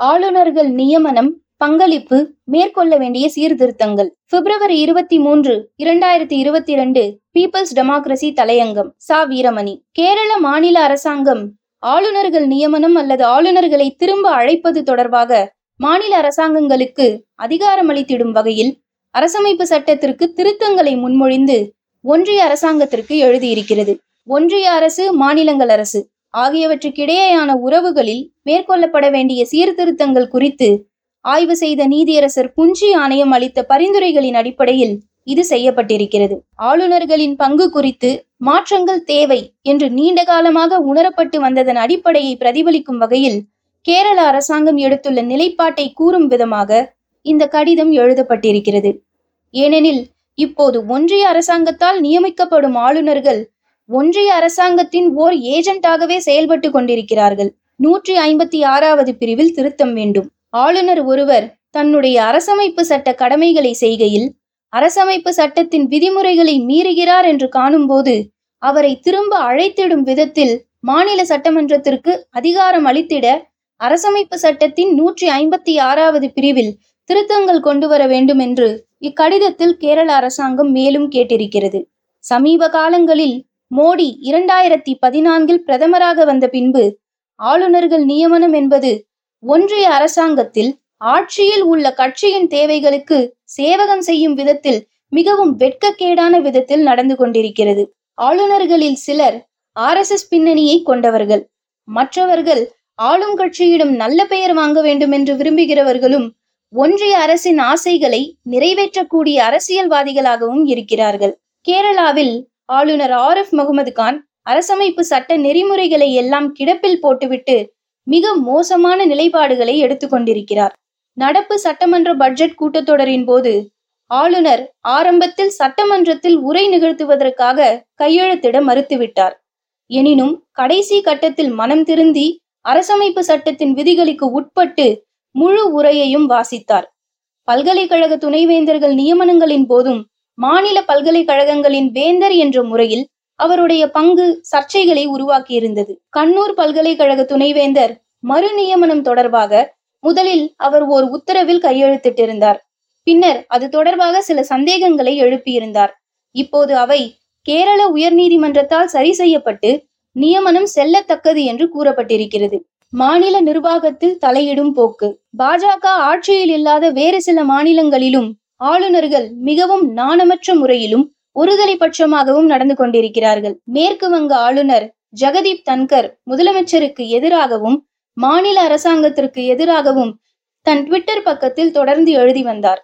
ஆளுநர்கள் நியமனம் பங்களிப்பு மேற்கொள்ள வேண்டிய சீர்திருத்தங்கள். பிப்ரவரி இருபத்தி மூன்று இரண்டாயிரத்தி இருபத்தி இரண்டு பீப்பிள்ஸ் டெமோக்ரசி தலையங்கம் சா. வீரமணி. கேரள மாநில அரசாங்கம் ஆளுநர்கள் நியமனம் அல்லது ஆளுநர்களை திரும்ப அழைப்பது தொடர்பாக மாநில அரசாங்கங்களுக்கு அதிகாரமளித்திடும் வகையில் அரசமைப்பு சட்டத்திற்கு திருத்தங்களை முன்மொழிந்து ஒன்றிய அரசாங்கத்திற்கு எழுதியிருக்கிறது. ஒன்றிய அரசு மாநிலங்கள் அரசு. ஆகியவற்றுக்கிடையேயான உறவுகளில் மேற்கொள்ளப்பட வேண்டிய சீர்திருத்தங்கள் குறித்து ஆய்வு செய்த நீதியரசர் புஞ்சி ஆணையம் அளித்த பரிந்துரைகளின் அடிப்படையில் இது செய்யப்பட்டிருக்கிறது. ஆளுநர்களின் பங்கு குறித்து மாற்றங்கள் தேவை என்று நீண்ட காலமாக உணரப்பட்டு வந்ததன் அடிப்படையை பிரதிபலிக்கும் வகையில் கேரள அரசாங்கம் எடுத்துள்ள நிலைப்பாட்டை கூறும் விதமாக இந்த கடிதம் எழுதப்பட்டிருக்கிறது. ஏனெனில் இப்போது ஒன்றிய அரசாங்கத்தால் நியமிக்கப்படும் ஆளுநர்கள் ஒன்றிய அரசாங்கத்தின் ஓர் ஏஜென்டாகவே செயல்பட்டு கொண்டிருக்கிறார்கள். நூற்றி ஐம்பத்தி ஆறாவது பிரிவில் திருத்தம் வேண்டும். ஆளுநர் ஒருவர் தன்னுடைய அரசமைப்பு சட்ட கடமைகளை செய்கையில் அரசமைப்பு சட்டத்தின் விதிமுறைகளை மீறுகிறார் என்று காணும்போது அவரை திரும்ப அழைத்திடும் விதத்தில் மாநில சட்டமன்றத்திற்கு அதிகாரம் அளித்திட அரசமைப்பு சட்டத்தின் நூற்றி ஐம்பத்தி ஆறாவது பிரிவில் திருத்தங்கள் கொண்டு வர வேண்டும் என்று இக்கடிதத்தில் கேரள அரசாங்கம் மேலும் கேட்டிருக்கிறது. சமீப காலங்களில் மோடி இரண்டாயிரத்தி பதினான்கில் பிரதமராக வந்த பின்பு ஆளுநர்கள் நியமனம் என்பது ஒன்றிய அரசாங்கத்தில் ஆட்சியில் உள்ள கட்சியின் தேவைகளுக்கு சேவகம் செய்யும் விதத்தில் மிகவும் வெட்கக்கேடான விதத்தில் நடந்து கொண்டிருக்கிறது. ஆளுநர்களில் சிலர் ஆர் எஸ் எஸ் பின்னணியை கொண்டவர்கள். மற்றவர்கள் ஆளும் கட்சியிடம் நல்ல பெயர் வாங்க வேண்டும் என்று விரும்புகிறவர்களும் ஒன்றிய அரசின் ஆசைகளை நிறைவேற்றக்கூடிய அரசியல்வாதிகளாகவும் இருக்கிறார்கள். கேரளாவில் ஆளுநர் ஆர் எஃப் முகமது கான் அரசமைப்பு சட்ட நெறிமுறைகளை எல்லாம் கிடப்பில் போட்டுவிட்டு மிக மோசமான நிலைப்பாடுகளை எடுத்துக்கொண்டிருக்கிறார் நடப்பு சட்டமன்ற பட்ஜெட் கூட்டத்தொடரின் போது ஆளுநர் ஆரம்பத்தில் சட்டமன்றத்தில் உரை நிகழ்த்துவதற்காக கையெழுத்திட மறுத்துவிட்டார். எனினும் கடைசி கட்டத்தில் மனம் திருந்தி அரசமைப்பு சட்டத்தின் விதிகளுக்கு உட்பட்டு முழு உரையையும் வாசித்தார். பல்கலைக்கழக துணைவேந்தர்கள் நியமனங்களின் போதும் மாநில பல்கலைக்கழகங்களின் வேந்தர் என்ற முறையில் அவருடைய பங்கு சர்ச்சைகளை உருவாக்கியிருந்தது. கண்ணூர் பல்கலைக்கழக துணைவேந்தர் மறு நியமனம் தொடர்பாக முதலில் அவர் ஓர் உத்தரவில் கையெழுத்திட்டிருந்தார். பின்னர் அது தொடர்பாக சில சந்தேகங்களை எழுப்பியிருந்தார். இப்போது அவை கேரள உயர்நீதிமன்றத்தால் சரி செய்யப்பட்டு நியமனம் செல்லத்தக்கது என்று கூறப்பட்டிருக்கிறது. மாநில நிர்வாகத்தில் தலையிடும் போக்கு. பாஜக ஆட்சியில் இல்லாத வேறு சில மாநிலங்களிலும் ஆளுநர்கள் மிகவும் நாணமற்ற முறையிலும் ஒருதலை பட்சமாகவும் நடந்து கொண்டிருக்கிறார்கள். மேற்கு வங்க ஆளுநர் ஜெகதீப் தன்கர் முதலமைச்சருக்கு எதிராகவும் மாநில அரசாங்கத்திற்கு எதிராகவும் தன் ட்விட்டர் பக்கத்தில் தொடர்ந்து எழுதி வந்தார்.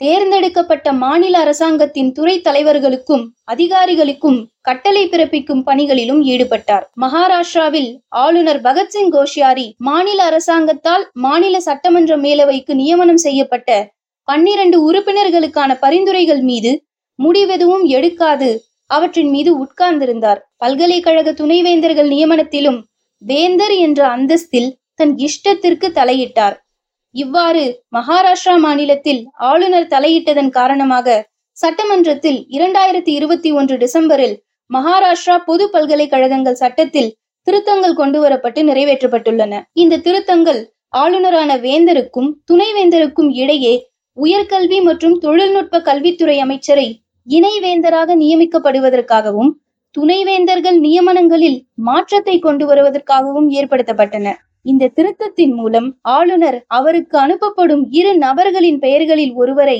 தேர்ந்தெடுக்கப்பட்ட மாநில அரசாங்கத்தின் துறை தலைவர்களுக்கும் அதிகாரிகளுக்கும் கட்டளை பிறப்பிக்கும் பணிகளிலும் ஈடுபட்டார். மகாராஷ்டிராவில் ஆளுநர் பகத்சிங் கோஷியாரி மாநில அரசாங்கத்தால் மாநில சட்டமன்ற மேலவைக்கு நியமனம் செய்யப்பட்ட பன்னிரண்டு உறுப்பினர்களுக்கான பரிந்துரைகள் மீது முடிவெதுவும் எடுக்காது. அவற்றின் மீது உட்கார்ந்திருந்தார். பல்கலைக்கழக துணைவேந்தர்கள் நியமனத்திலும் வேந்தர் என்ற அந்தஸ்தில் தன் இஷ்டத்திற்கு தலையிட்டார். இவ்வாறு மகாராஷ்டிரா மாநிலத்தில் ஆளுநர் தலையிட்டதன் காரணமாக சட்டமன்றத்தில் இரண்டாயிரத்தி இருபத்தி ஒன்று டிசம்பரில் மகாராஷ்டிரா பொது பல்கலைக்கழகங்கள் சட்டத்தில் திருத்தங்கள் கொண்டு வரப்பட்டு நிறைவேற்றப்பட்டுள்ளன. இந்த திருத்தங்கள் ஆளுநரான வேந்தருக்கும் துணைவேந்தருக்கும் இடையே உயர்கல்வி மற்றும் தொழில்நுட்ப கல்வித்துறை அமைச்சரை இணைவேந்தராக நியமிக்கப்படுவதற்காகவும் துணைவேந்தர்கள் நியமனங்களில் மாற்றத்தை கொண்டு வருவதற்காகவும் ஏற்படுத்தப்பட்டன. இந்த திருத்தத்தின் மூலம் ஆளுநர் அவருக்கு அனுப்பப்படும் இரு நபர்களின் பெயர்களில் ஒருவரை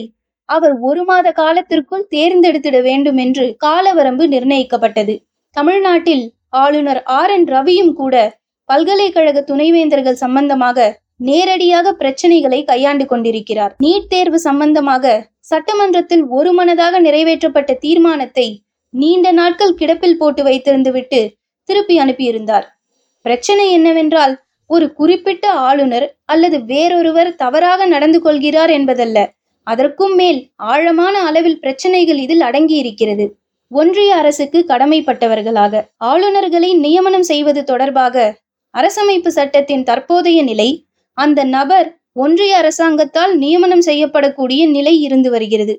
அவர் ஒரு மாத காலத்திற்குள் தேர்ந்தெடுத்திட வேண்டும் என்று காலவரம்பு நிர்ணயிக்கப்பட்டது. தமிழ்நாட்டில் ஆளுநர் ஆர் என் ரவியும் கூட பல்கலைக்கழக துணைவேந்தர்கள் சம்பந்தமாக நேரடியாக பிரச்சனைகளை கையாண்டு கொண்டிருக்கிறார். நீட் தேர்வு சம்பந்தமாக சட்டமன்றத்தில் ஒருமனதாக நிறைவேற்றப்பட்ட தீர்மானத்தை நீண்ட நாட்கள் கிடப்பில் போட்டு வைத்திருந்துவிட்டு திருப்பி அனுப்பியிருந்தார். பிரச்சனை என்னவென்றால் ஒரு குறிப்பிட்ட ஆளுநர் அல்லது வேறொருவர் தவறாக நடந்து கொள்கிறார் என்பதல்ல. அதற்கும் மேல் ஆழமான அளவில் பிரச்சனைகள் இதில் அடங்கி இருக்கிறது ஒன்றிய அரசுக்கு கடமைப்பட்டவர்களாக ஆளுநர்களை நியமனம் செய்வது தொடர்பாக அரசமைப்பு சட்டத்தின் தற்போதைய நிலை அந்த நபர் ஒன்றிய அரசாங்கத்தால் நியமனம் செய்யப்படக்கூடிய நிலை இருந்து வருகிறது.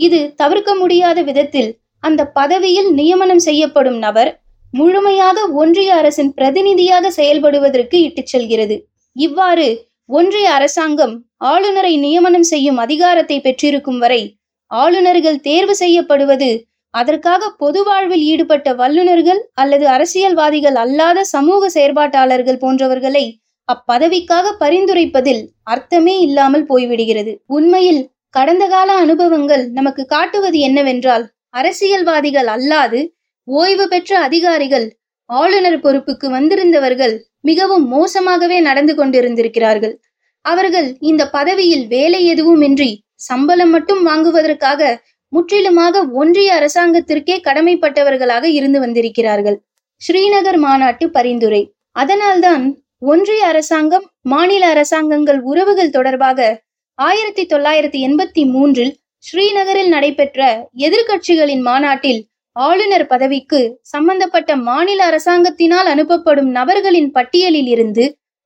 இது தவிர்க்க முடியாத விதத்தில் அந்த பதவியில் நியமனம் செய்யப்படும் நபர் முழுமையாக ஒன்றிய அரசின் பிரதிநிதியாக செயல்படுவதற்கு இட்டுச் செல்கிறது. இவ்வாறு ஒன்றிய அரசாங்கம் ஆளுநரை நியமனம் செய்யும் அதிகாரத்தை பெற்றிருக்கும் வரை ஆளுநர்கள் தேர்வு செய்யப்படுவது அதற்காக பொது வாழ்வில் ஈடுபட்ட வல்லுநர்கள் அல்லது அரசியல்வாதிகள் அல்லாத சமூக செயற்பாட்டாளர்கள் போன்றவர்களை அப்பதவிக்காக பரிந்துரைப்பதில் அர்த்தமே இல்லாமல் போய்விடுகிறது. உண்மையில் கடந்த கால அனுபவங்கள் நமக்கு காட்டுவது என்னவென்றால் அரசியல்வாதிகள் அல்லாது ஓய்வு பெற்ற அதிகாரிகள் ஆளுநர் பொறுப்புக்கு வந்திருந்தவர்கள் மிகவும் மோசமாகவே நடந்து கொண்டிருந்திருக்கிறார்கள். அவர்கள் இந்த பதவியில் வேலை எதுவுமின்றி சம்பளம் மட்டும் வாங்குவதற்காக முற்றிலுமாக ஒன்றிய அரசாங்கத்திற்கே கடமைப்பட்டவர்களாக இருந்து வந்திருக்கிறார்கள். ஸ்ரீநகர் மாநாட்டு பரிந்துரை. அதனால்தான் ஒன்றிய அரசாங்கம் மாநில அரசாங்கங்கள் உறவுகள் தொடர்பாக ஆயிரத்தி தொள்ளாயிரத்தி எண்பத்தி மூன்றில் ஸ்ரீநகரில் நடைபெற்ற எதிர்கட்சிகளின் மாநாட்டில் ஆளுநர் பதவிக்கு சம்பந்தப்பட்ட மாநில அரசாங்கத்தினால் அனுப்பப்படும் நபர்களின் பட்டியலில் இருந்து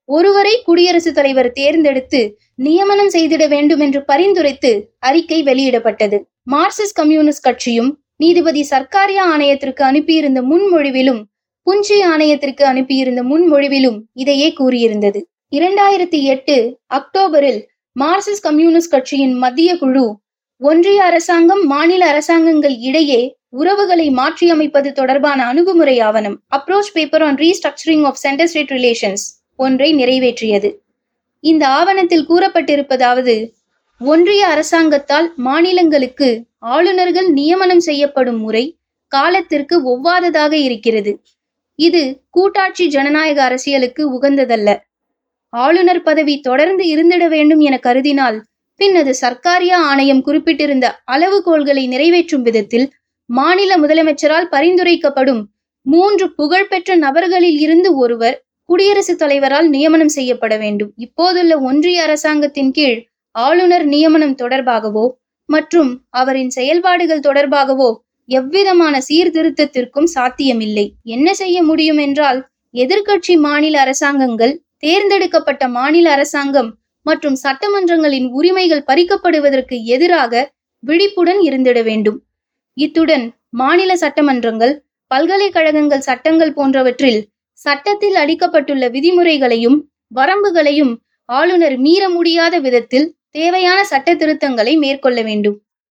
ஒருவரை குடியரசுத் தலைவர் தேர்ந்தெடுத்து நியமனம் செய்திட வேண்டும் என்று பரிந்துரைத்து அறிக்கை வெளியிடப்பட்டது. மார்க்சிஸ்ட் கம்யூனிஸ்ட் கட்சியும் நீதிபதி சர்க்காரியா ஆணையத்திற்கு அனுப்பியிருந்த முன்மொழிவிலும் புஞ்சி ஆணையத்திற்கு அனுப்பியிருந்த முன்மொழிவிலும் இதையே கூறியிருந்தது. இரண்டாயிரத்தி எட்டு அக்டோபரில் மார்க்சிஸ்ட் கம்யூனிஸ்ட் கட்சியின் மத்திய குழு ஒன்றிய அரசாங்கம் மாநில அரசாங்கங்கள் இடையே உறவுகளை மாற்றியமைப்பது தொடர்பான அணுகுமுறை ஆவணம் approach paper on restructuring of centre state relations ஒன்றை நிறைவேற்றியது. இந்த ஆவணத்தில் கூறப்பட்டிருப்பதாவது ஒன்றிய அரசாங்கத்தால் மாநிலங்களுக்கு ஆளுநர்கள் நியமனம் செய்யப்படும் முறை காலத்திற்கு ஒவ்வாததாக இருக்கிறது. இது கூட்டாட்சி ஜனநாயக அரசியலுக்கு உகந்ததல்ல. ஆளுநர் பதவி தொடர்ந்து இருந்திட வேண்டும் என கருதினால் பின் அது சர்க்காரியா ஆணையம் குறிப்பிட்டிருந்த அளவுகோள்களை நிறைவேற்றும் விதத்தில் மாநில முதலமைச்சரால் பரிந்துரைக்கப்படும் மூன்று புகழ்பெற்ற நபர்களில் இருந்து ஒருவர் குடியரசுத் தலைவரால் நியமனம் செய்யப்பட வேண்டும். இப்போதுள்ள ஒன்றிய அரசாங்கத்தின் கீழ் ஆளுநர் நியமனம் தொடர்பாகவோ மற்றும் அவரின் செயல்பாடுகள் தொடர்பாகவோ எவ்விதமான சீர்திருத்தத்திற்கும் சாத்தியமில்லை. என்ன செய்ய முடியும் என்றால் எதிர்க்கட்சி மாநில அரசாங்கங்கள் தேர்ந்தெடுக்கப்பட்ட மாநில அரசாங்கம் மற்றும் சட்டமன்றங்களின் உரிமைகள் பறிக்கப்படுவதற்கு எதிராக விழிப்புடன் இருந்திட வேண்டும். இத்துடன் மாநில சட்டமன்றங்கள் பல்கலைக்கழகங்கள் சட்டங்கள் போன்றவற்றில் சட்டத்தில் அளிக்கப்பட்டுள்ள விதிமுறைகளையும் வரம்புகளையும் ஆளுநர் மீற முடியாத விதத்தில் தேவையான சட்ட திருத்தங்களை மேற்கொள்ள வேண்டும்.